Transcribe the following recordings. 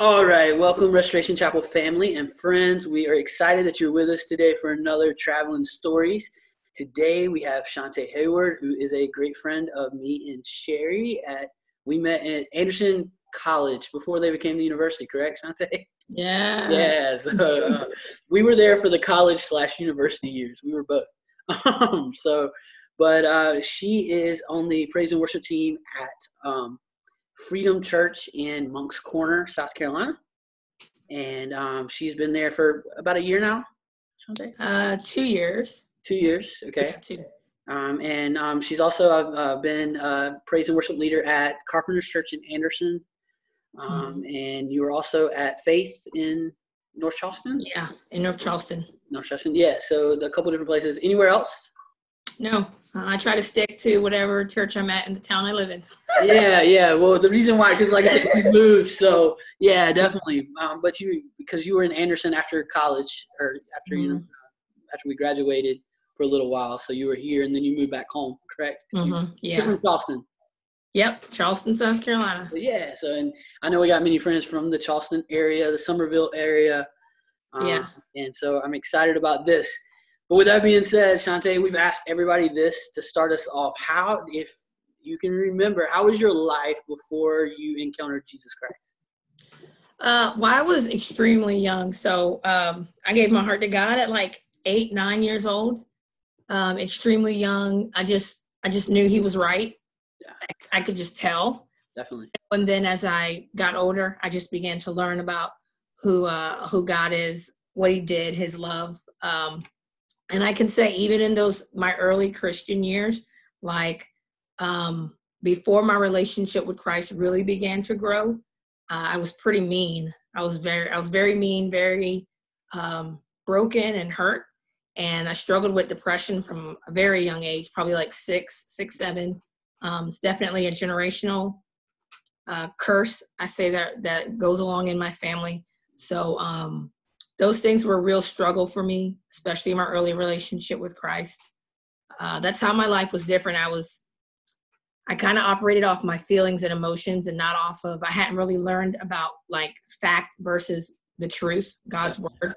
All right, welcome Restoration Chapel family and friends. We are excited that you're with us today for another Traveling Stories. Today we have Shante Hayward, who is a great friend of me and Sherry. At we met at Anderson College before they became the university, correct, Shante? Yeah. Yes. Uh, we were there for the college slash university years. We were both. Um, so, but uh, she is on the praise and worship team at um, Freedom Church in Moncks Corner, South Carolina, and um, she's been there for about a year now. Uh, two years. Two years. Okay. Yeah, two. Um, and um, she's also uh, been uh, praise and worship leader at Carpenter's Church in Anderson. Um, And you were also at Faith in North Charleston? Yeah, in North Charleston. North Charleston, yeah. So a couple different places. Anywhere else? No, uh, I try to stick to whatever church I'm at in the town I live in. yeah, yeah. Well, the reason why, because like I said, you moved. So yeah, definitely. Um, but you, because you were in Anderson after college, or after you know, after we graduated for a little while. So you were here, and then you moved back home, correct? you- Mhm, you're Yeah. from Charleston. Yep. Charleston, South Carolina. But yeah, so and I know we got many friends from the Charleston area, the Summerville area. Um, Yeah. And so I'm excited about this. But with that being said, Shante, we've asked everybody this to start us off. How, if you can remember, how was your life before you encountered Jesus Christ? Uh, well, I was extremely young, so um, I gave my heart to God at like eight, nine years old. Um, extremely young. I just, I just knew He was right. Yeah. I, I could just tell. Definitely. and then as I got older, I just began to learn about who uh, who God is, what He did, His love, um, and I can say even in those my early Christian years, like um, before my relationship with Christ really began to grow, uh, I was pretty mean. I was very I was very mean, very um, broken and hurt, and I struggled with depression from a very young age, probably like six, six, seven. Um, it's definitely a generational uh, curse I say that that goes along in my family. So um, those things were a real struggle for me, especially in my early relationship with Christ. Uh, that's how my life was different. I was I kind of operated off my feelings and emotions and not off of I hadn't really learned about like fact versus the truth, God's word,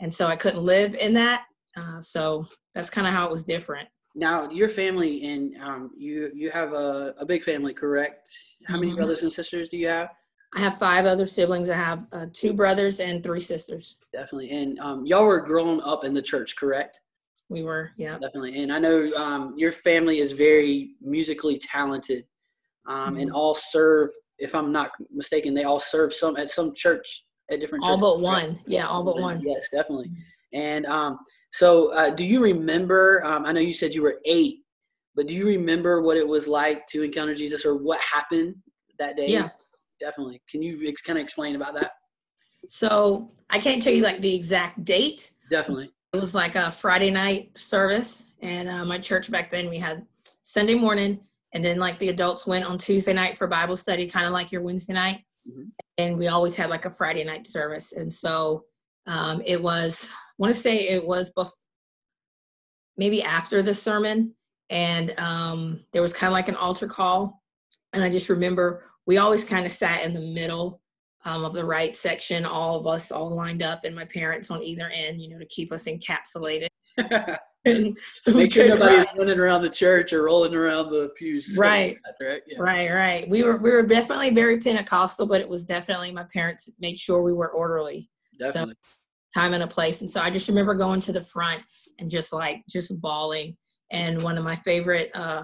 and so I couldn't live in that. Uh, so that's kind of how it was different. Now, your family and um, you you have a, a big family, correct? How many Mhm. brothers and sisters do you have? I have five other siblings. I have uh, two brothers and three sisters. Definitely. And um, y'all were growing up in the church, correct? We were, yeah. Definitely. And I know um, your family is very musically talented um, and Mhm. all serve, if I'm not mistaken, they all serve some at some church at different All churches, but correct? one. Yeah, all but one. Yes, definitely. And um, so uh, do you remember, um, I know you said you were eight, but do you remember what it was like to encounter Jesus or what happened that day? Yeah. Definitely. Can you ex- kind of explain about that? So I can't tell you like the exact date. Definitely. It was like a Friday night service, and uh, my church back then we had Sunday morning, and then like the adults went on Tuesday night for Bible study, kind of like your Wednesday night, Mhm. and we always had like a Friday night service, and so um, it was. I want to say it was bef- maybe after the sermon, and um, there was kind of like an altar call, and I just remember we always kind of sat in the middle um, of the right section, all of us all lined up, and my parents on either end, you know, to keep us encapsulated. And so we Make sure couldn't nobody's run. running around the church or rolling around the pews. Right. right. Yeah. Right, right. We were we were definitely very Pentecostal, but it was definitely my parents made sure we were orderly, Definitely. time and a place. And so I just remember going to the front and just like just bawling. And one of my favorite uh,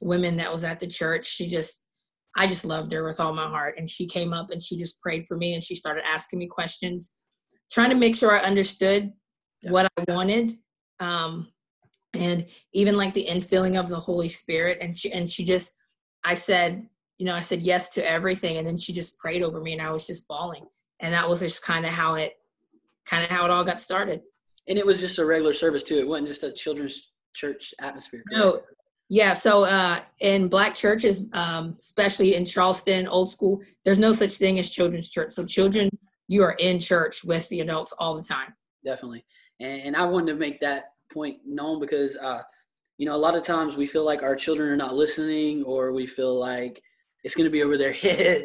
women that was at the church, she just I just loved her with all my heart. And she came up and she just prayed for me and she started asking me questions, trying to make sure I understood Yeah. what I wanted. Um, and even like the infilling of the Holy Spirit. And she and she just I said, you know, I said yes to everything. And then she just prayed over me and I was just bawling. And that was just kind of how it kind of how it all got started. And it was just a regular service too. It wasn't just a children's church atmosphere. No? Yeah, so uh, in black churches, um, especially in Charleston, old school, there's no such thing as children's church. So children, you are in church with the adults all the time. definitely. And, and I wanted to make that point known because, uh, you know, a lot of times we feel like our children are not listening, or we feel like it's going to be over their head,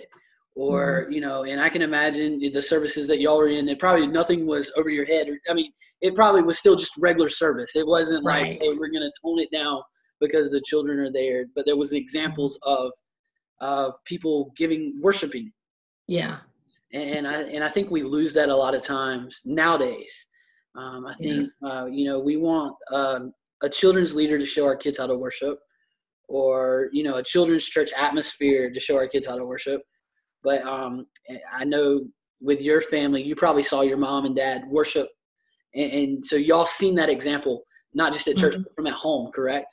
or you know and i can imagine the services that y'all were in it probably nothing was over your head or i mean it probably was still just regular service it wasn't Right. like hey we're going to tone it down because the children are there but there was examples of of people giving worshiping Yeah. and I and I think we lose that a lot of times nowadays. Um, I think uh, you know we want um, a children's leader to show our kids how to worship, or you know a children's church atmosphere to show our kids how to worship. But um, I know with your family, you probably saw your mom and dad worship, and, and so y'all seen that example not just at church Mhm. but from at home, correct?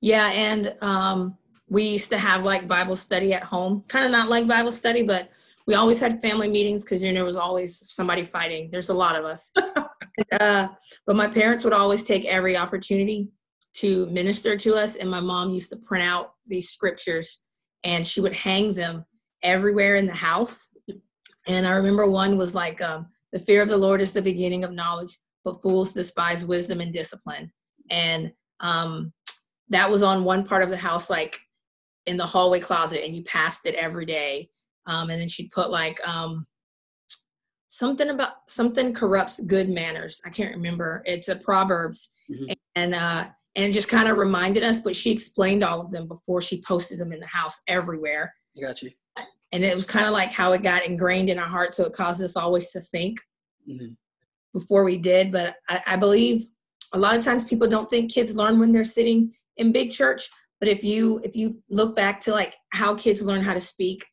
Yeah, and um, we used to have like Bible study at home. Kind of not like Bible study, but we always had family meetings because you know there was always somebody fighting. There's a lot of us. uh, but my parents would always take every opportunity to minister to us, and my mom used to print out these scriptures, and she would hang them everywhere in the house. And I remember one was like, um, "The fear of the Lord is the beginning of knowledge, but fools despise wisdom and discipline." And um, that was on one part of the house like in the hallway closet and you passed it every day. Um, and then she'd put like um, something about something corrupts good manners. I can't remember. It's a proverbs. Mhm. and uh and it just kind of reminded us but she explained all of them before she posted them in the house everywhere. I got you. and it was kind of like how it got ingrained in our heart so it caused us always to think Mhm. before we did. But I, I believe a lot of times people don't think kids learn when they're sitting in big church but if you if you look back to like how kids learn how to speak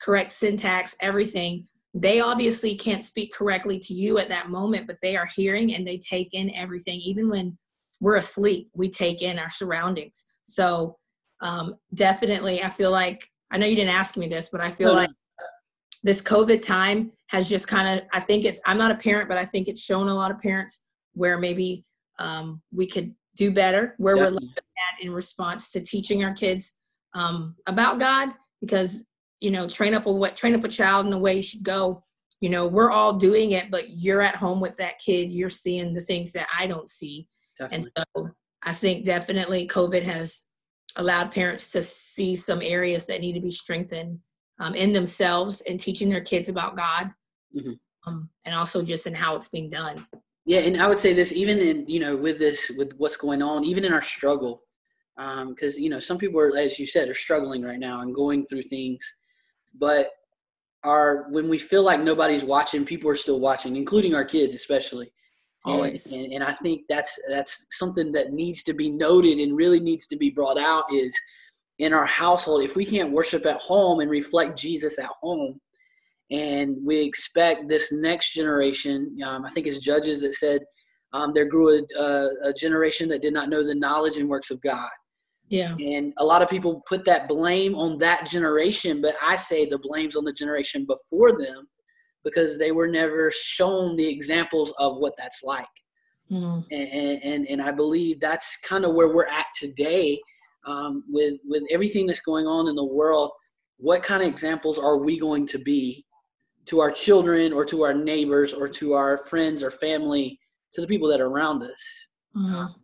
correct syntax everything they obviously can't speak correctly to you at that moment but they are hearing and they take in everything. Even when we're asleep we take in our surroundings. So um, definitely i feel like i know you didn't ask me this but i feel like this covid time has just kind of i think it's i'm not a parent but i think it's shown a lot of parents where maybe um, we could do better where we're Definitely. at in response to teaching our kids um, about god because you know train up a what train up a child in the way you should go. You know we're all doing it but you're at home with that kid. You're seeing the things that i don't see. And so i think definitely covid has allowed parents to see some areas that need to be strengthened um, in themselves and teaching their kids about god Mhm. um, and also just in how it's being done Yeah, and I would say this even in you know with this with what's going on, even in our struggle, um, because you know some people are, as you said, are struggling right now and going through things, but are when we feel like nobody's watching, people are still watching, including our kids especially. And- always And, and I think that's that's something that needs to be noted and really needs to be brought out is in our household. If we can't worship at home and reflect Jesus at home, and we expect this next generation, um, I think it's Judges that said um, there grew a, a, a generation that did not know the knowledge and works of God. yeah And a lot of people put that blame on that generation, but I say the blame's on the generation before them because they were never shown the examples of what that's like. Mhm. And, and, and I believe that's kind of where we're at today um, with, with everything that's going on in the world. What kind of examples are we going to be to our children or to our neighbors or to our friends or family, to the people that are around us? Mhm.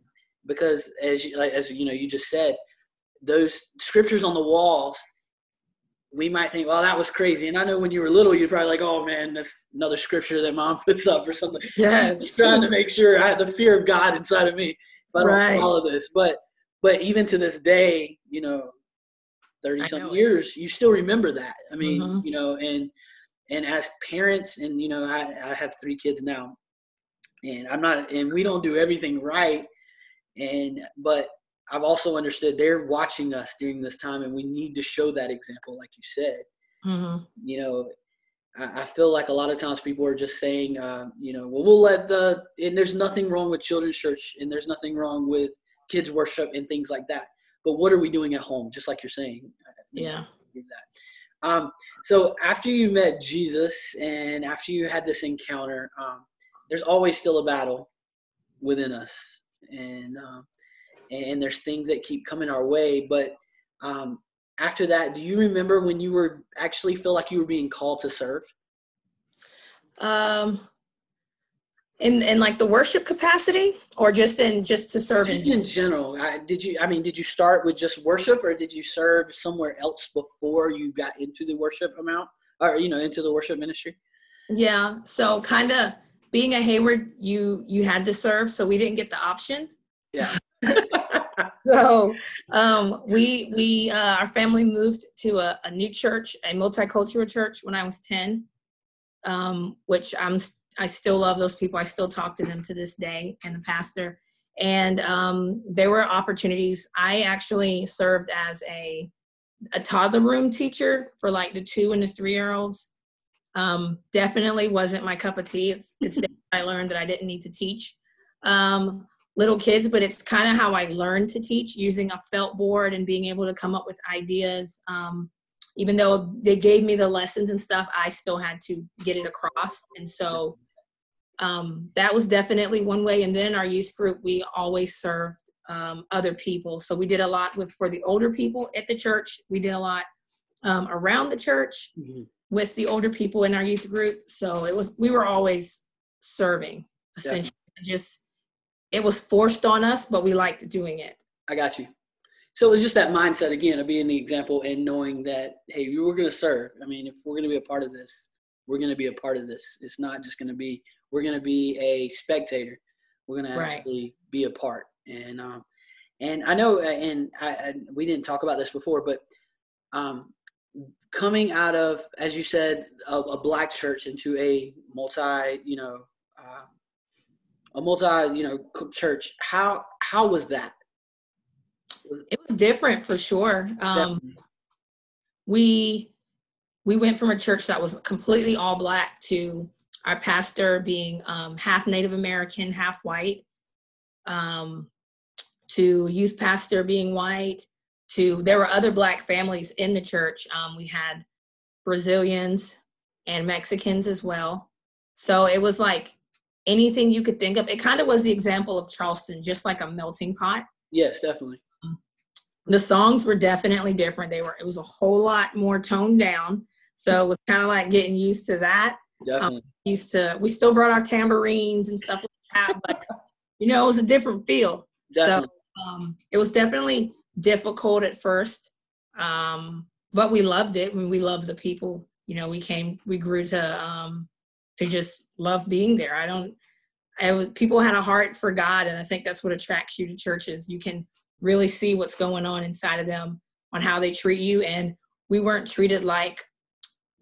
because as you, like, as you know you just said those scriptures on the walls we might think well that was crazy and i know when you were little you'd probably like oh man that's another scripture that mom puts up or something Yes. She's trying to make sure i have the fear of god inside of me if i don't Right. follow this but but even to this day you know 30 I some years you still remember that i mean Mhm. you know and and as parents and you know i i have three kids now and i'm not and we don't do everything right and but i've also understood they're watching us during this time and we need to show that example like you said Mhm. you know i, I feel like a lot of times people are just saying um, you know well we'll let the and there's nothing wrong with children's church and there's nothing wrong with kids worship and things like that but what are we doing at home just like you're saying yeah that. Um, so after you met Jesus and after you had this encounter, um, there's always still a battle within us, and um, and there's things that keep coming our way. But um, after that, do you remember when you were actually feel like you were being called to serve? um in in like the worship capacity or just in just to serve in Just in general, I, did you? I mean, did you start with just worship, or did you serve somewhere else before you got into the worship amount? or you know into the worship ministry? Yeah. So kind of being a Hayward, you you had to serve, so we didn't get the option. Yeah. so um, we we uh, our family moved to a, a, new church, a multicultural church, when I was ten, um, which I'm I still love those people. I still talk to them to this day, and the pastor. And um, there were opportunities. I actually served as a a toddler room teacher for like the two and the three year olds. Um, definitely wasn't my cup of tea. It's it's I learned that I didn't need to teach. Um, little kids, but it's kind of how I learned to teach using a felt board and being able to come up with ideas. Um, even though they gave me the lessons and stuff, I still had to get it across. And so um, that was definitely one way. And then in our youth group, we always served um, other people. So we did a lot with for the older people at the church. We did a lot um, around the church mm-hmm. with the older people in our youth group. So it was we were always serving essentially. Yeah. Just it was forced on us, but we liked doing it. I got you. So it was just that mindset again of being the example and knowing that hey, you were going to serve. I mean, if we're going to be a part of this, we're going to be a part of this. It's not just going to be we're going to be a spectator. We're going to actually be a part. And um, and I know, uh, and I, I, we didn't talk about this before, but um, coming out of, as you said, a, a black church into a multi, you know, uh, a multi, you know, church. How how was that? It was different for sure. Um, we we went from a church that was completely all black to our pastor being um, half Native American, half white, um, to youth pastor being white, to there were other black families in the church. Um, we had Brazilians and Mexicans as well. So it was like anything you could think of. It kind of was the example of Charleston, just like a melting pot. Yes, definitely. The songs were definitely different. They were. It was a whole lot more toned down. So it was kind of like getting used to that. Um, used to. We still brought our tambourines and stuff like that, but you know, it was a different feel. Definitely. So um, it was definitely difficult at first, um, but we loved it. When we loved the people. You know, we came. We grew to um, to just love being there. I don't, I was, people had a heart for God, and I think that's what attracts you to churches. You can really see what's going on inside of them on how they treat you. And we weren't treated like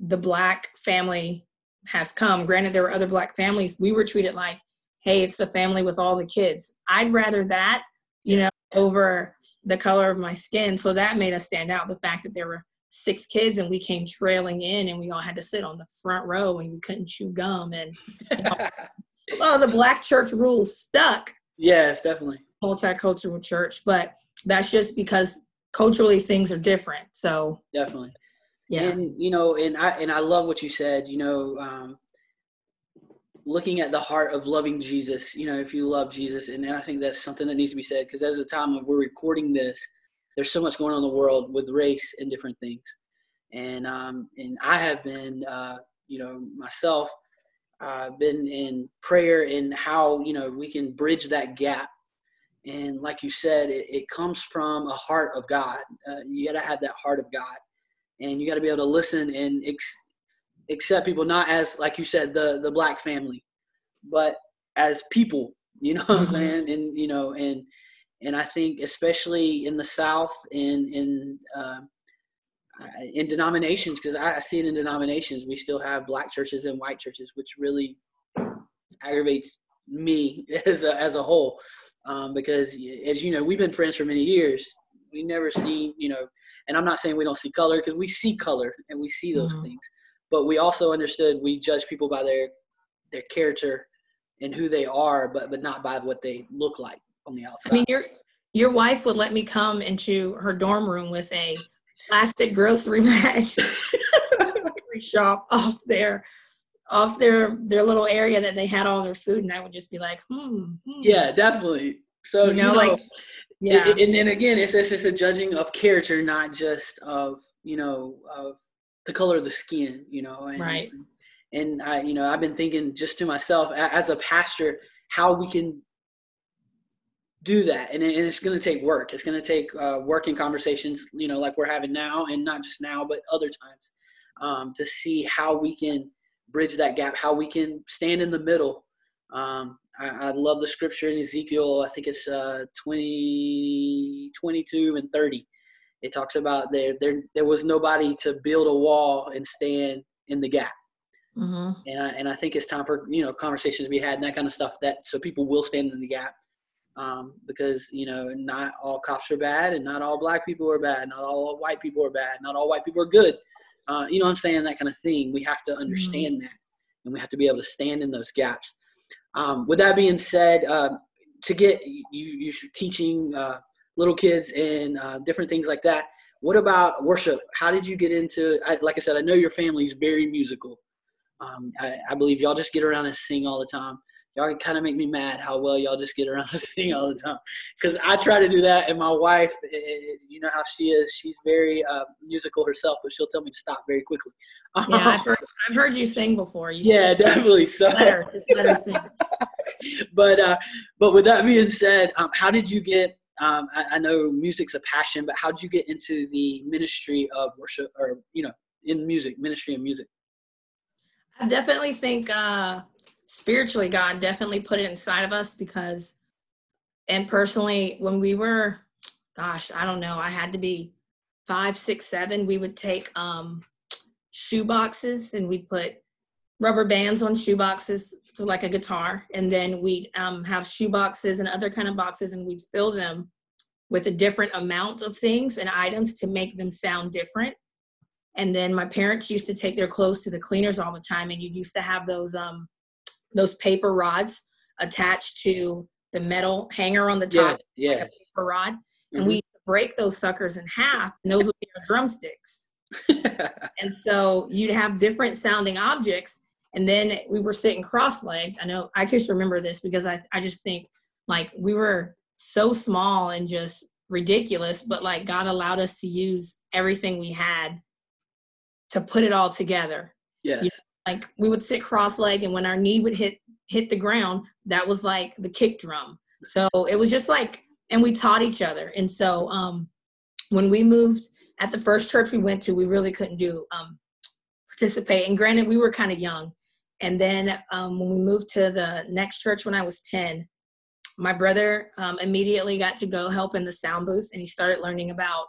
the black family has come. Granted, there were other black families. We were treated like, hey, it's the family with all the kids. I'd rather that, you know, over the color of my skin. So that made us stand out. The fact that there were six kids and we came trailing in and we all had to sit on the front row and we couldn't chew gum and you know, a the black church rules stuck yes definitely multicultural church but that's just because culturally things are different so definitely yeah and you know and i and i love what you said you know um, looking at the heart of loving jesus you know if you love jesus and, and i think that's something that needs to be said because as the time of we're recording this there's so much going on in the world with race and different things. And um, and I have been, uh, you know, myself, uh, been in prayer in how you know we can bridge that gap. And like you said, it, it comes from a heart of God. Uh, you got to have that heart of God, and you got to be able to listen and ex- accept people not as like you said the the black family, but as people. You know what mm-hmm. I'm saying? And you know and and I think especially in the South in in uh, in denominations because I, see it in denominations we still have black churches and white churches, which really aggravates me as a, as a whole um, because as you know we've been friends for many years. We never see you know, and I'm not saying we don't see color because we see color and we see those mm-hmm. things, but we also understood we judge people by their their character and who they are, but but not by what they look like on the outside. I mean, your your wife would let me come into her dorm room with a plastic grocery bag, shop off there, off their their little area that they had all their food, and I would just be like, hmm. hmm. Yeah, definitely. So you know, you know like. Yeah, and then again, it's just it's a judging of character, not just of you know of the color of the skin, you know. And, right. And I, you know, I've been thinking just to myself as a pastor, how we can do that and, it's going to take work it's going to take uh, working conversations you know like we're having now and not just now but other times um, to see how we can bridge that gap, how we can stand in the middle. Um, I, I, love the scripture in Ezekiel. I think it's uh, 20, 22 and 30. It talks about there, there, there was nobody to build a wall and stand in the gap. Mm-hmm. And I, and I think it's time for, you know, conversations to be had and that kind of stuff that so people will stand in the gap um, because you know not all cops are bad and not all black people are bad not all white people are bad not all white people are good uh, you know i'm saying that kind of thing we have to mm-hmm. understand mm-hmm. that and we have to be able to stand in those gaps um, with that being said uh, to get you you teaching uh, little kids and uh, different things like that what about worship? How did you get into I, like i said i know your family's very musical. Um, I, I believe y'all just get around and sing all the time y'all kind of make me mad how well y'all just get around to sing all the time. Because I try to do that, and my wife, it, eh, it, eh, you know how she is. She's very uh, musical herself, but she'll tell me to stop very quickly. Yeah, I've heard, I've heard you sing before. You yeah, definitely. So, let her, just let her sing. but uh, but with that being said, um, how did you get? Um, I, I know music's a passion, but how did you get into the ministry of worship, or you know, in music, ministry of music? I definitely think uh, spiritually god definitely put it inside of us because and personally when we were gosh i don't know i had to be five six seven we would take um shoe boxes and we'd put rubber bands on shoe boxes so like a guitar. And then we'd um, have shoe boxes and other kind of boxes and we'd fill them with a different amount of things and items to make them sound different. And then my parents used to take their clothes to the cleaners all the time and you used to have those um those paper rods attached to the metal hanger on the top, yeah, yeah. Like paper rod, mm-hmm. and we break those suckers in half, and those would be our drumsticks. and so you'd have different sounding objects, and then we were sitting cross-legged. I know I just remember this because I I just think like we were so small and just ridiculous, but like God allowed us to use everything we had to put it all together. Yeah. You know, like we would sit cross-legged and when our knee would hit hit the ground that was like the kick drum. So it was just like and we taught each other. And so um when we moved at the first church we went to we really couldn't do um participate. And granted we were kind of young. And then um, when we moved to the next church when i was 10 my brother um, immediately got to go help in the sound booth and he started learning about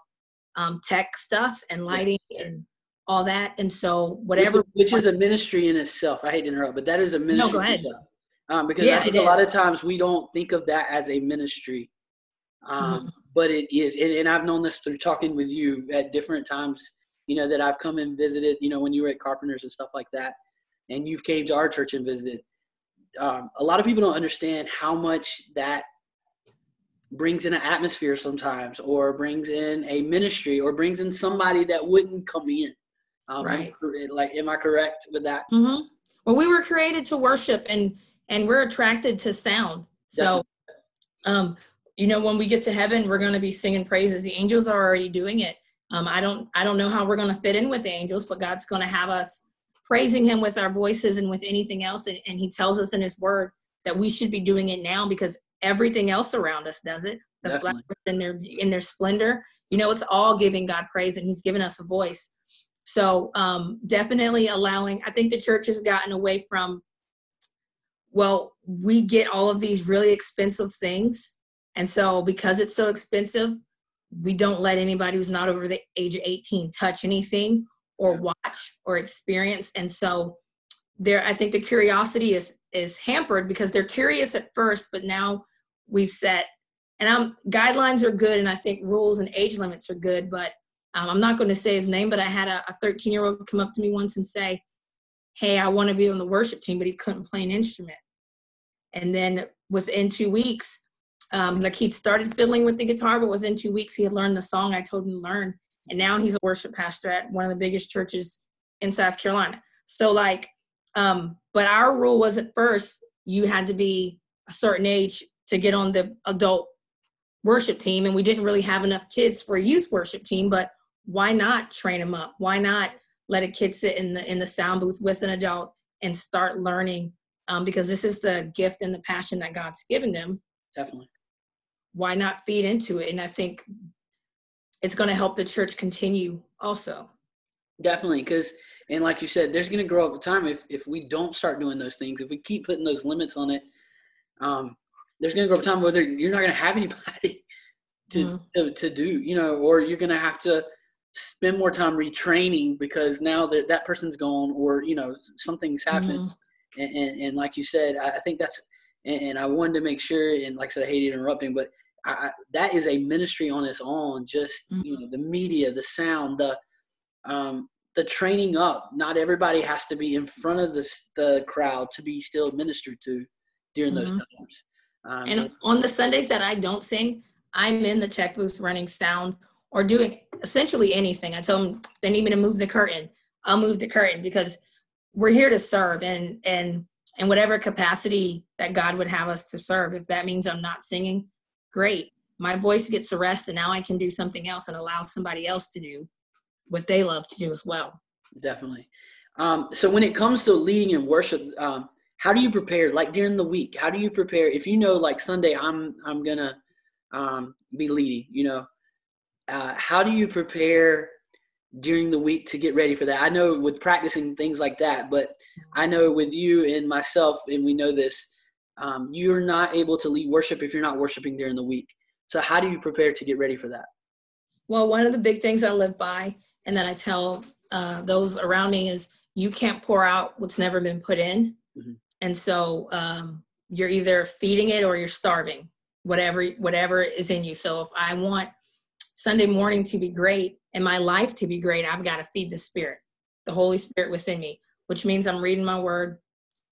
um, tech stuff and lighting and all that. And so whatever, which, is a ministry in itself. I hate to interrupt, but that is a ministry. No, go ahead. Um, because yeah, I think a is. lot of times we don't think of that as a ministry, um, mm-hmm. but it is. And, and, I've known this through talking with you at different times. You know that I've come and visited. You know when you were at Carpenters and stuff like that, and you've came to our church and visited. Um, a lot of people don't understand how much that brings in an atmosphere sometimes, or brings in a ministry, or brings in somebody that wouldn't come in. Um, right. Like, am I correct with that? Mm-hmm. Well, we were created to worship, and and we're attracted to sound. So, um, you know, when we get to heaven, we're going to be singing praises. The angels are already doing it. Um, I don't I don't know how we're going to fit in with the angels, but God's going to have us praising Him with our voices and with anything else. And, and He tells us in His Word that we should be doing it now because everything else around us does it. The flowers in their in their splendor, you know, it's all giving God praise, and He's given us a voice. So um, definitely allowing, I think the church has gotten away from, well, we get all of these really expensive things. And so because it's so expensive, we don't let anybody who's not over the age of 18 touch anything or watch or experience. And so there, I think the curiosity is is hampered because they're curious at first, but now we've set and I'm guidelines are good and I think rules and age limits are good, but um, I'm not going to say his name, but I had a 13 year old come up to me once and say, Hey, I want to be on the worship team, but he couldn't play an instrument. And then within two weeks, um, like he started fiddling with the guitar, but within two weeks he had learned the song I told him to learn. And now he's a worship pastor at one of the biggest churches in South Carolina. So like, um, but our rule was at first you had to be a certain age to get on the adult worship team, and we didn't really have enough kids for a youth worship team. But why not train them up? Why not let a kid sit in the in the sound booth with an adult and start learning? Um, because this is the gift and the passion that God's given them. Definitely. Why not feed into it? And I think it's going to help the church continue also. Definitely, because and like you said, there's going to grow up a time if if we don't start doing those things, if we keep putting those limits on it, um, there's going to grow up a time where you're not going to have anybody to, mm-hmm. to to do, you know, or you're going to have to spend more time retraining because now that that person's gone or you know something's happened mm-hmm. and, and, and, like you said i, think that's and, and, i wanted to make sure and like i said i hate interrupting but I, that is a ministry on its own just mm-hmm. you know the media the sound the um the training up not everybody has to be in front of the, the crowd to be still ministered to during mm-hmm. those times um, and on the sundays that i don't sing i'm in the tech booth running sound or doing essentially anything. I told them they need me to move the curtain. I'll move the curtain because we're here to serve and and and whatever capacity that God would have us to serve. If that means I'm not singing, great. My voice gets a rest and now I can do something else and allow somebody else to do what they love to do as well. Definitely. Um, so when it comes to leading in worship, um, how do you prepare? Like during the week, how do you prepare? If you know, like Sunday, I'm I'm gonna um, be leading. You know, uh, how do you prepare during the week to get ready for that? I know with practicing things like that, but I know with you and myself, and we know this, um, you're not able to lead worship if you're not worshiping during the week. So how do you prepare to get ready for that? Well, one of the big things I live by, and that I tell uh, those around me is you can't pour out what's never been put in, mm-hmm. and so um, you're either feeding it or you're starving whatever whatever is in you. So if I want Sunday morning to be great and my life to be great, I've got to feed the Spirit, the Holy Spirit within me, which means I'm reading my word,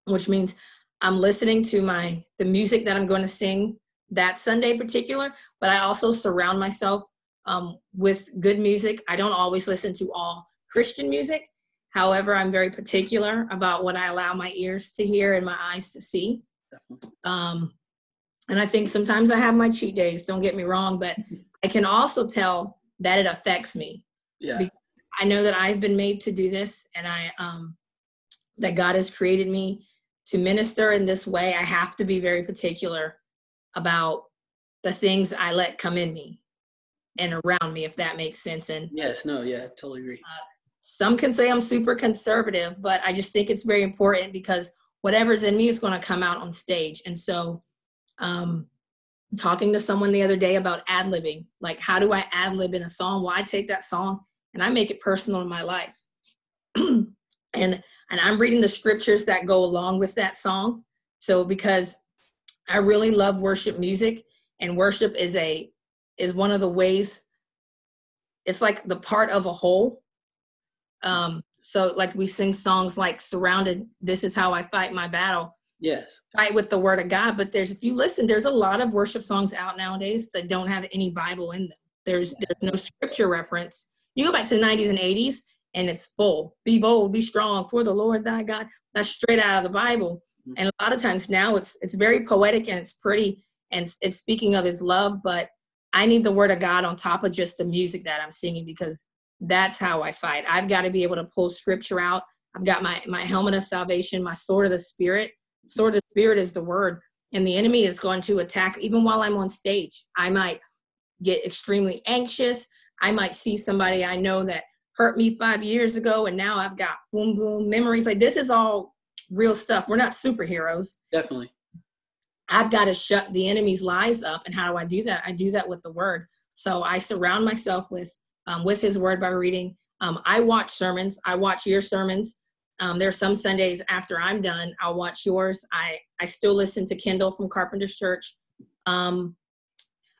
which means I'm listening to my the music that I'm going to sing that Sunday particular, but I also surround myself um, with good music. I don't always listen to all Christian music. However, I'm very particular about what I allow my ears to hear and my eyes to see. Um, and I think sometimes I have my cheat days, don't get me wrong, but I can also tell that it affects me. Yeah. I know that I've been made to do this and I um that God has created me to minister in this way. I have to be very particular about the things I let come in me and around me, if that makes sense. And yes, no, yeah, totally agree. Uh, some can say I'm super conservative, but I just think it's very important because whatever's in me is going to come out on stage. And so, um, talking to someone the other day about ad libbing. Like, how do I ad lib in a song? Well, I take that song and I make it personal in my life. and and I'm reading the scriptures that go along with that song. So because I really love worship music, and worship is a is one of the ways. It's like the part of a whole. Um, so like we sing songs like "Surrounded." This is how I fight my battle Yes. Right with the word of God. But there's if you listen, there's a lot of worship songs out nowadays that don't have any Bible in them. There's there's no scripture reference. You go back to the 90s and 80s and it's full. Be bold, be strong for the Lord thy God. That's straight out of the Bible. Mm-hmm. And a lot of times now it's it's very poetic and it's pretty and it's speaking of his love, but I need the word of God on top of just the music that I'm singing because that's how I fight. I've got to be able to pull scripture out. I've got my my helmet of salvation, my sword of the spirit, sword of the spirit is the word and the enemy is going to attack. Even while i'm on stage i might get extremely anxious. I might see somebody i know that hurt me five years ago and now i've got boom boom memories. Like this is all real stuff. We're not superheroes. Definitely. I've got to shut the enemy's lies up and how do i do that? I do that with the word. So i surround myself with um, with his word by reading. Um, i watch sermons. I watch your sermons um, there are some Sundays after I'm done, I'll watch yours. I, I still listen to Kendall from Carpenter's Church. Um,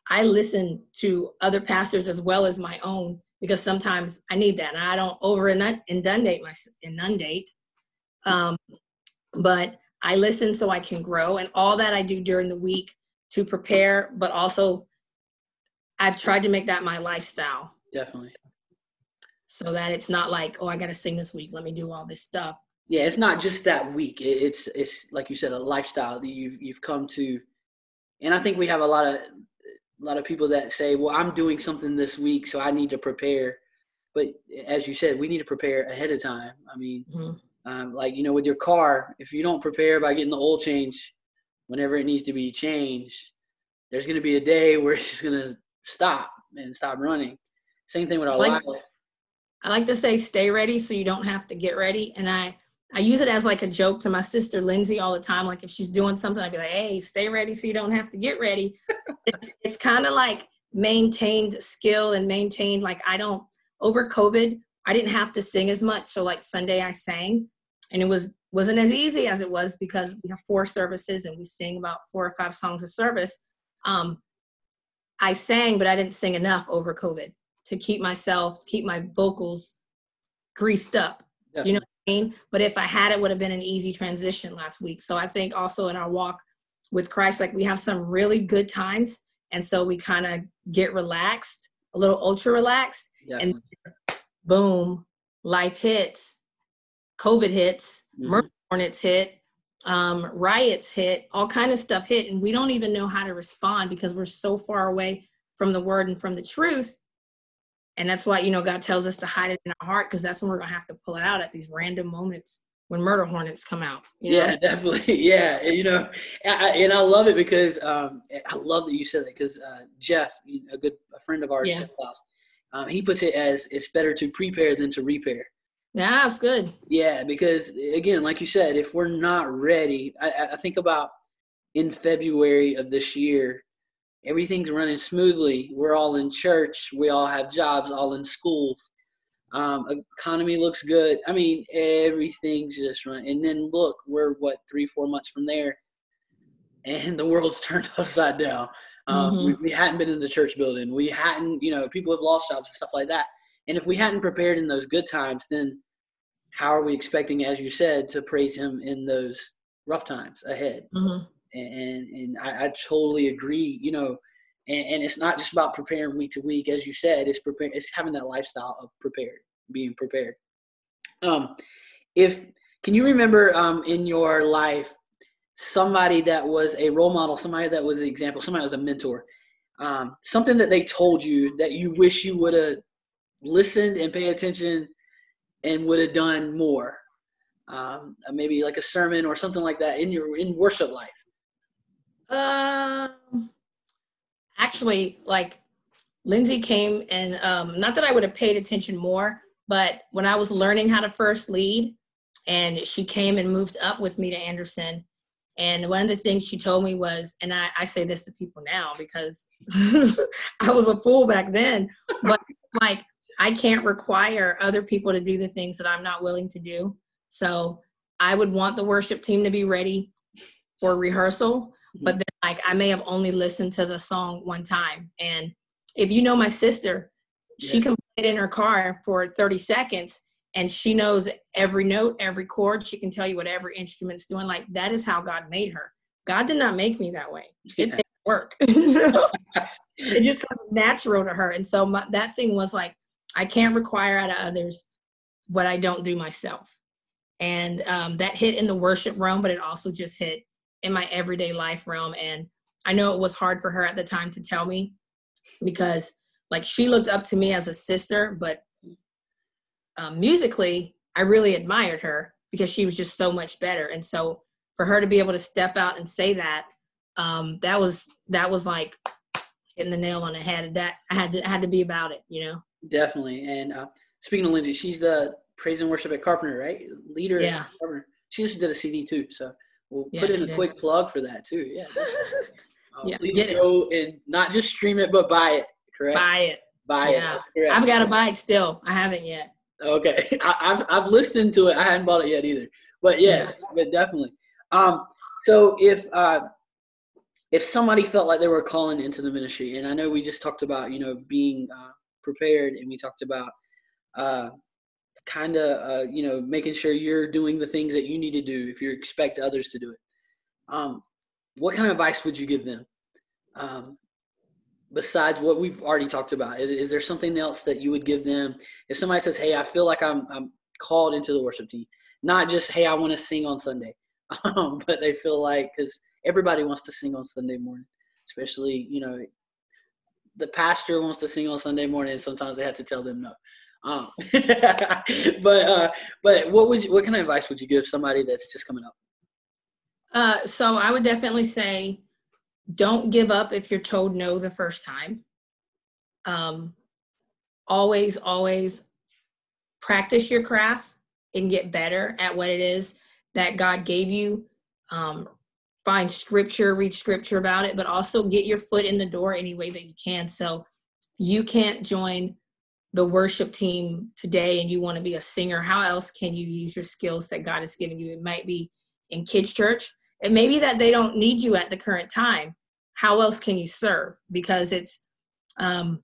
I listen to other pastors as well as my own because sometimes I need that. And I don't over inundate my inundate. Um, but I listen so I can grow and all that I do during the week to prepare, but also I've tried to make that my lifestyle. Definitely so that it's not like oh i gotta sing this week let me do all this stuff. Yeah it's not just that week. It's it's like you said a lifestyle that you've you've come to. And i think we have a lot of a lot of people that say well i'm doing something this week so i need to prepare. But as you said we need to prepare ahead of time. I mean mm-hmm. um, like you know with your car if you don't prepare by getting the oil change whenever it needs to be changed there's going to be a day where it's just going to stop and stop running. Same thing with our like, life I like to say stay ready so you don't have to get ready. And I I use it as like a joke to my sister Lindsay all the time. Like if she's doing something, I'd be like, "Hey, stay ready so you don't have to get ready." it's it's kind of like maintained skill and maintained like I don't over COVID. I didn't have to sing as much. So like Sunday I sang, and it was wasn't as easy as it was because we have four services and we sing about four or five songs a service. Um, I sang, but I didn't sing enough over COVID to keep myself, keep my vocals greased up. Definitely. You know what I mean? But if I had, it would have been an easy transition last week. So I think also in our walk with Christ, like we have some really good times. And so we kind of get relaxed, a little ultra relaxed. Definitely. And boom, life hits, COVID hits, mm-hmm. murder hornets hit, um, riots hit, all kind of stuff hit, and we don't even know how to respond because we're so far away from the word and from the truth. And that's why, you know, God tells us to hide it in our heart because that's when we're going to have to pull it out at these random moments when murder hornets come out. You know? Yeah, definitely. Yeah. And, you know, I, and I love it because um, I love that you said that because uh, Jeff, a good a friend of ours, yeah. um, he puts it as it's better to prepare than to repair. Yeah, it's good. Yeah, because again, like you said, if we're not ready, I, I think about in February of this year, everything's running smoothly. We're all in church. We all have jobs, all in school. Um, economy looks good. I mean, everything's just running. And then look, we're what three, four months from there, and the world's turned upside down. Um, mm-hmm. we, we hadn't been in the church building. We hadn't, you know, people have lost jobs and stuff like that. And if we hadn't prepared in those good times, then how are we expecting, as you said, to praise Him in those rough times ahead? Mm-hmm. And and I, I, totally agree. You know, and, and, it's not just about preparing week to week, as you said. It's preparing. It's having that lifestyle of prepared, being prepared. Um, if can you remember um, in your life somebody that was a role model, somebody that was an example, somebody that was a mentor, um, something that they told you that you wish you would have listened and paid attention and would have done more um, maybe like a sermon or something like that in your in worship life um actually like lindsay came and um, not that i would have paid attention more but when i was learning how to first lead and she came and moved up with me to anderson and one of the things she told me was, and I, I say this to people now because I was a fool back then, but like I can't require other people to do the things that I'm not willing to do. So I would want the worship team to be ready for rehearsal, mm-hmm. but then like I may have only listened to the song one time. And if you know my sister, she can play it in her car for 30 seconds and she knows every note, every chord. She can tell you what every instrument's doing. Like that is how God made her. God did not make me that way. It yeah. didn't work. it just comes natural to her. And so my, that thing was like, I can't require out of others what I don't do myself. And um, that hit in the worship realm, but it also just hit in my everyday life realm. And I know it was hard for her at the time to tell me because, like, she looked up to me as a sister, but um, musically, I really admired her because she was just so much better. And so for her to be able to step out and say that, um, that was that was like hitting the nail on the head. That I had to had to be about it, you know. Definitely. And uh, speaking of Lindsay, she's the praise and worship at Carpenter, right? Leader yeah. Carpenter. She just did a CD too, so we'll yeah, put in a did. quick plug for that too. Yeah. Uh, yeah please go it. and not just stream it, but buy it. Correct. Buy it. Buy yeah. it. I've got to buy it still. I haven't yet. Okay, I, have I've listened to it. I hadn't bought it yet either, but yeah, yeah. but definitely. Um, so if uh, if somebody felt like they were calling into the ministry, and I know we just talked about you know being uh, prepared and we talked about uh, kind of uh, you know making sure you're doing the things that you need to do if you expect others to do it. Um, what kind of advice would you give them? Um, besides what we've already talked about is, is, there something else that you would give them? If somebody says hey i feel like i'm, I'm called into the worship team not just hey i want to sing on sunday um, but they feel like because everybody wants to sing on sunday morning especially you know the pastor wants to sing on Sunday morning, sometimes they have to tell them no. Um, but uh, but what would you, what kind of advice would you give somebody that's just coming up? Uh, so I would definitely say, don't give up if you're told no the first time. Um, always, always practice your craft and get better at what it is that God gave you. Um, find scripture, read scripture about it, but also get your foot in the door any way that you can. So you can't join the worship team today and you want to be a singer. How else can you use your skills that God has given you? It might be in kids' church. It may be that they don't need you at the current time. How else can you serve? Because it's um,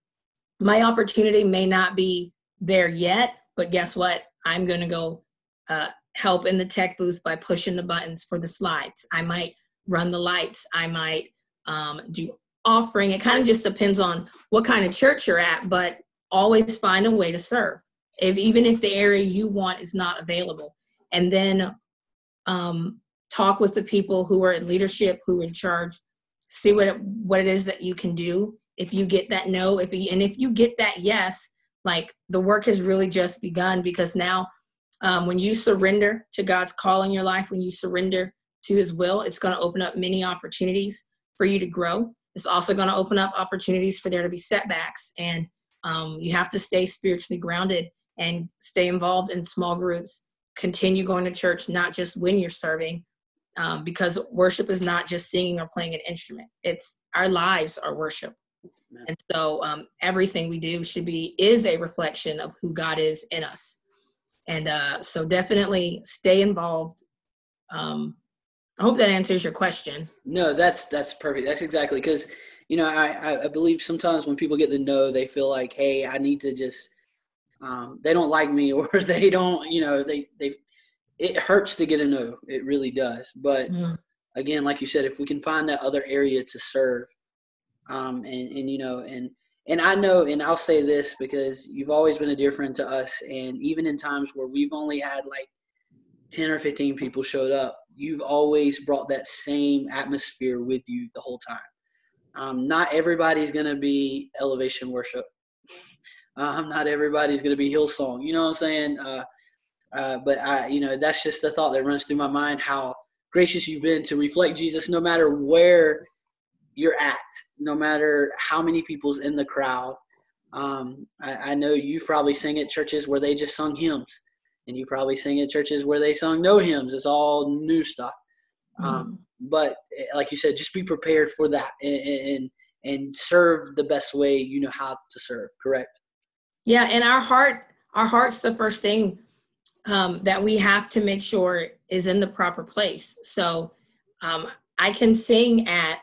my opportunity may not be there yet, but guess what? I'm going to go uh, help in the tech booth by pushing the buttons for the slides. I might run the lights. I might um, do offering. It kind of just depends on what kind of church you're at, but always find a way to serve, if, even if the area you want is not available. And then um, talk with the people who are in leadership, who are in charge, see what it, what it is that you can do. If you get that no, if and if you get that yes, like the work has really just begun because now um, when you surrender to God's call in your life, when you surrender to His will, it's going to open up many opportunities for you to grow. It's also going to open up opportunities for there to be setbacks, and um, you have to stay spiritually grounded and stay involved in small groups. Continue going to church, not just when you're serving, um, because worship is not just singing or playing an instrument. It's our lives are worship. And so um, everything we do should be is a reflection of who God is in us. And uh, so definitely stay involved. Um, I hope that answers your question. No, that's that's perfect. That's exactly because you know I I believe sometimes when people get the no, they feel like, hey, I need to just um, they don't like me or they don't you know they they it hurts to get a no. It really does. But mm. again, like you said, if we can find that other area to serve, um, and and you know and and I know, and I'll say this because you've always been a dear friend to us, and even in times where we've only had like ten or fifteen people showed up, you've always brought that same atmosphere with you the whole time. Um, not everybody's gonna be elevation worship. Um, not everybody's gonna be Hillsong. You know what I'm saying? Uh, uh, but I, you know, that's just the thought that runs through my mind. How gracious you've been to reflect Jesus, no matter where you're at, no matter how many people's in the crowd. Um, I, I, know you've probably sang at churches where they just sung hymns, and you probably sing at churches where they sung no hymns. It's all new stuff. Um. Um, but eh, like you said, just be prepared for that and, and and serve the best way you know how to serve. Correct? Yeah, and our heart, our heart's the first thing um, that we have to make sure is in the proper place. So um, I can sing at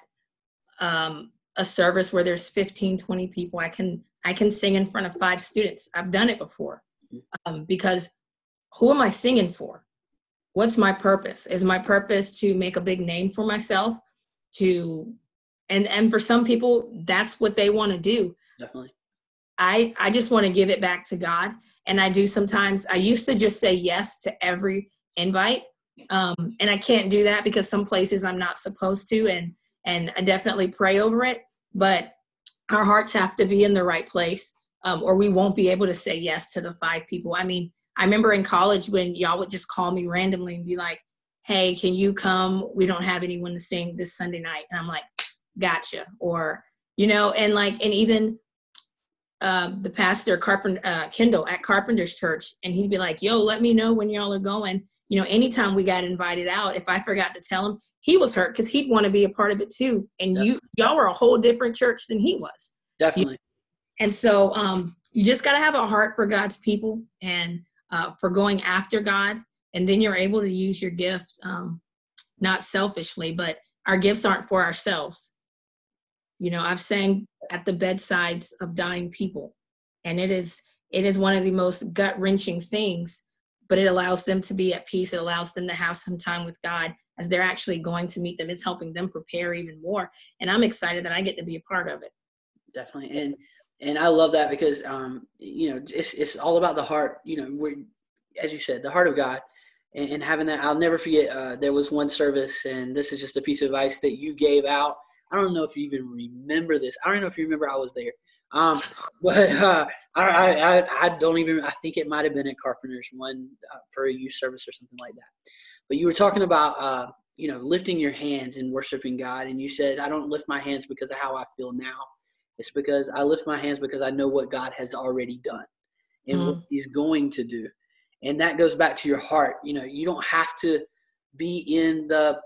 um, a service where there's 15 20 people i can i can sing in front of five students i've done it before um, because who am i singing for what's my purpose is my purpose to make a big name for myself to and and for some people that's what they want to do definitely i i just want to give it back to god and i do sometimes i used to just say yes to every invite um, and i can't do that because some places i'm not supposed to and and I definitely pray over it. But our hearts have to be in the right place, um, or we won't be able to say yes to the five people. I mean, I remember in college when y'all would just call me randomly and be like, "Hey, can you come? We don't have anyone to sing this Sunday night," and I'm like, "Gotcha," or you know, and like, and even um, the pastor Carpenter uh, Kendall at Carpenter's Church, and he'd be like, "Yo, let me know when y'all are going." You know, anytime we got invited out, if I forgot to tell him, he was hurt because he'd want to be a part of it too. And Definitely. you, y'all were a whole different church than he was. Definitely. You, and so, um, you just got to have a heart for God's people and uh, for going after God, and then you're able to use your gift, um, not selfishly, but our gifts aren't for ourselves. You know, I've sang at the bedsides of dying people, and it is it is one of the most gut wrenching things. But it allows them to be at peace. It allows them to have some time with God as they're actually going to meet them. It's helping them prepare even more, and I'm excited that I get to be a part of it. Definitely, and and I love that because um, you know it's it's all about the heart. You know, we're as you said, the heart of God, and, and having that. I'll never forget. Uh, there was one service, and this is just a piece of advice that you gave out I don't know if you even remember this. I don't know if you remember I was there. Um, but uh, I, I, I don't even. I think it might have been at Carpenter's one uh, for a youth service or something like that. But you were talking about uh, you know lifting your hands and worshiping God, and you said I don't lift my hands because of how I feel now. It's because I lift my hands because I know what God has already done. and mm-hmm. what he's going to do. And that goes back to your heart. You know, you don't have to be in the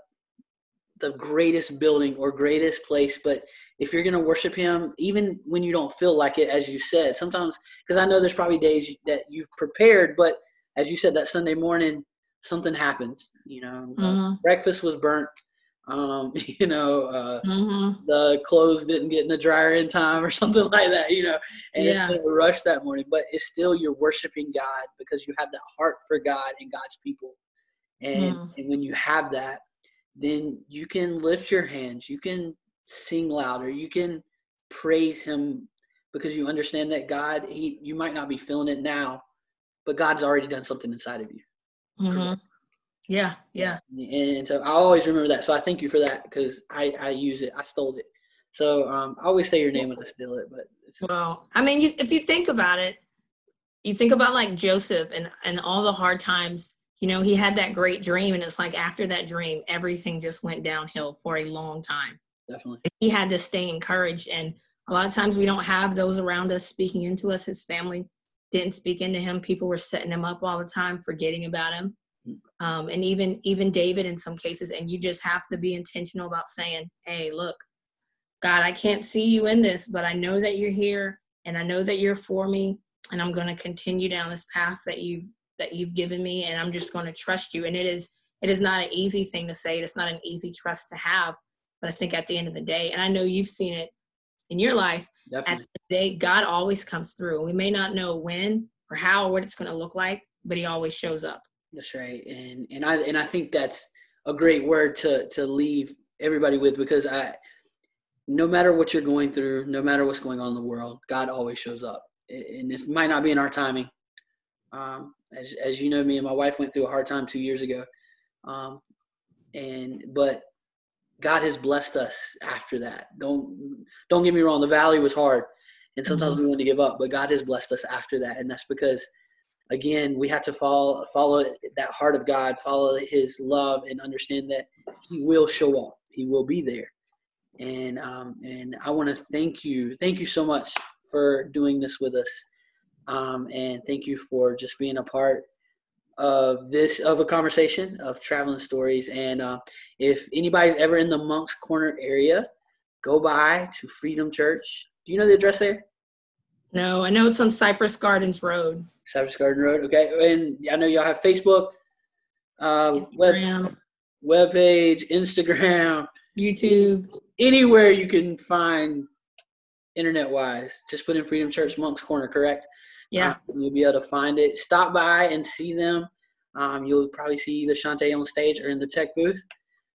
the greatest building or greatest place but if you're going to worship him even when you don't feel like it as you said sometimes because i know there's probably days that you've prepared but as you said that sunday morning something happens you know mm-hmm. breakfast was burnt um, you know uh, mm-hmm. the clothes didn't get in the dryer in time or something like that you know and yeah. it's been a rush that morning but it's still you're worshiping god because you have that heart for god and god's people and, mm. and when you have that then you can lift your hands, you can sing louder, you can praise him because you understand that God, he you might not be feeling it now, but God's already done something inside of you. Mm-hmm. Yeah, yeah. And so I always remember that. So I thank you for that because I I use it. I stole it. So um, I always say your name when I steal it, but well, I mean, you, if you think about it, you think about like Joseph and and all the hard times you know, he had that great dream, and it's like after that dream, everything just went downhill for a long time. Definitely. He had to stay encouraged. And a lot of times we don't have those around us speaking into us. His family didn't speak into him. People were setting him up all the time, forgetting about him. Um, and even even David in some cases. And you just have to be intentional about saying, hey, look, God, I can't see you in this, but I know that you're here and I know that you're for me. And I'm going to continue down this path that you've that you've given me and i'm just going to trust you and it is it is not an easy thing to say it's not an easy trust to have but i think at the end of the day and i know you've seen it in your life Definitely. at the day god always comes through we may not know when or how or what it's going to look like but he always shows up that's right and and i and i think that's a great word to to leave everybody with because i no matter what you're going through no matter what's going on in the world god always shows up and this might not be in our timing um, as, as you know, me and my wife went through a hard time two years ago. Um, and, but God has blessed us after that. Don't, don't get me wrong. The valley was hard and sometimes mm-hmm. we want to give up, but God has blessed us after that. And that's because again, we have to follow, follow that heart of God, follow his love and understand that he will show up. He will be there. And, um, and I want to thank you. Thank you so much for doing this with us. Um, and thank you for just being a part of this of a conversation of traveling stories. And uh, if anybody's ever in the Moncks Corner area, go by to Freedom Church. Do you know the address there? No, I know it's on Cypress Gardens Road. Cypress Garden Road. Okay, and I know y'all have Facebook, uh, web web page, Instagram, YouTube, anywhere you can find internet wise. Just put in Freedom Church Moncks Corner. Correct? Yeah. Um, you'll be able to find it. Stop by and see them. Um, you'll probably see either Shantae on stage or in the tech booth.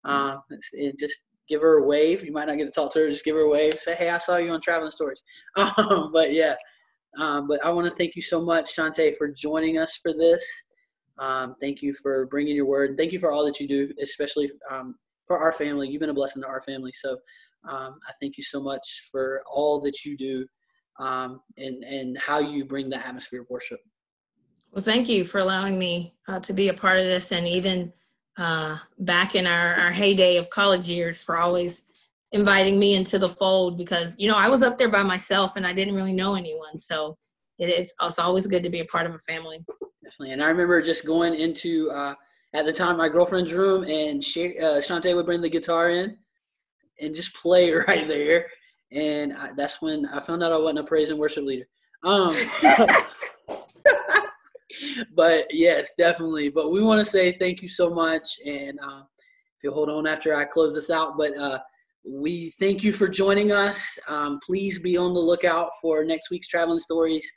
Uh, and just give her a wave. You might not get to talk to her. Just give her a wave. Say, hey, I saw you on Traveling Stories. Um, but yeah, um, but I want to thank you so much, Shantae, for joining us for this. Um, thank you for bringing your word. Thank you for all that you do, especially um, for our family. You've been a blessing to our family. So um, I thank you so much for all that you do um, and and how you bring the atmosphere of worship. Well, thank you for allowing me uh, to be a part of this, and even uh, back in our, our heyday of college years, for always inviting me into the fold because you know I was up there by myself and I didn't really know anyone, so it, it's, it's always good to be a part of a family. Definitely, and I remember just going into uh, at the time my girlfriend's room, and she, uh, Shantae would bring the guitar in and just play right there and I, that's when I found out I wasn't a praise and worship leader. Um, but yes, definitely. But we want to say thank you so much, and uh, if you'll hold on after I close this out, but uh, we thank you for joining us. Um, please be on the lookout for next week's traveling stories.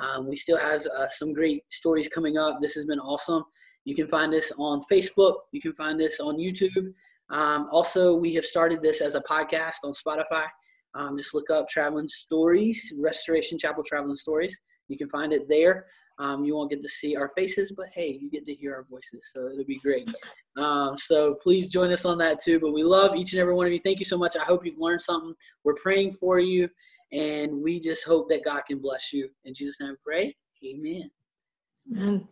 Um, we still have uh, some great stories coming up. This has been awesome. You can find us on Facebook. You can find us on YouTube. Um, also, we have started this as a podcast on Spotify. Um, just look up Traveling Stories, Restoration Chapel Traveling Stories. You can find it there. Um, you won't get to see our faces, but hey, you get to hear our voices, so it'll be great. Um, so please join us on that too. But we love each and every one of you. Thank you so much. I hope you've learned something. We're praying for you, and we just hope that God can bless you. In Jesus' name, pray. Amen. Amen.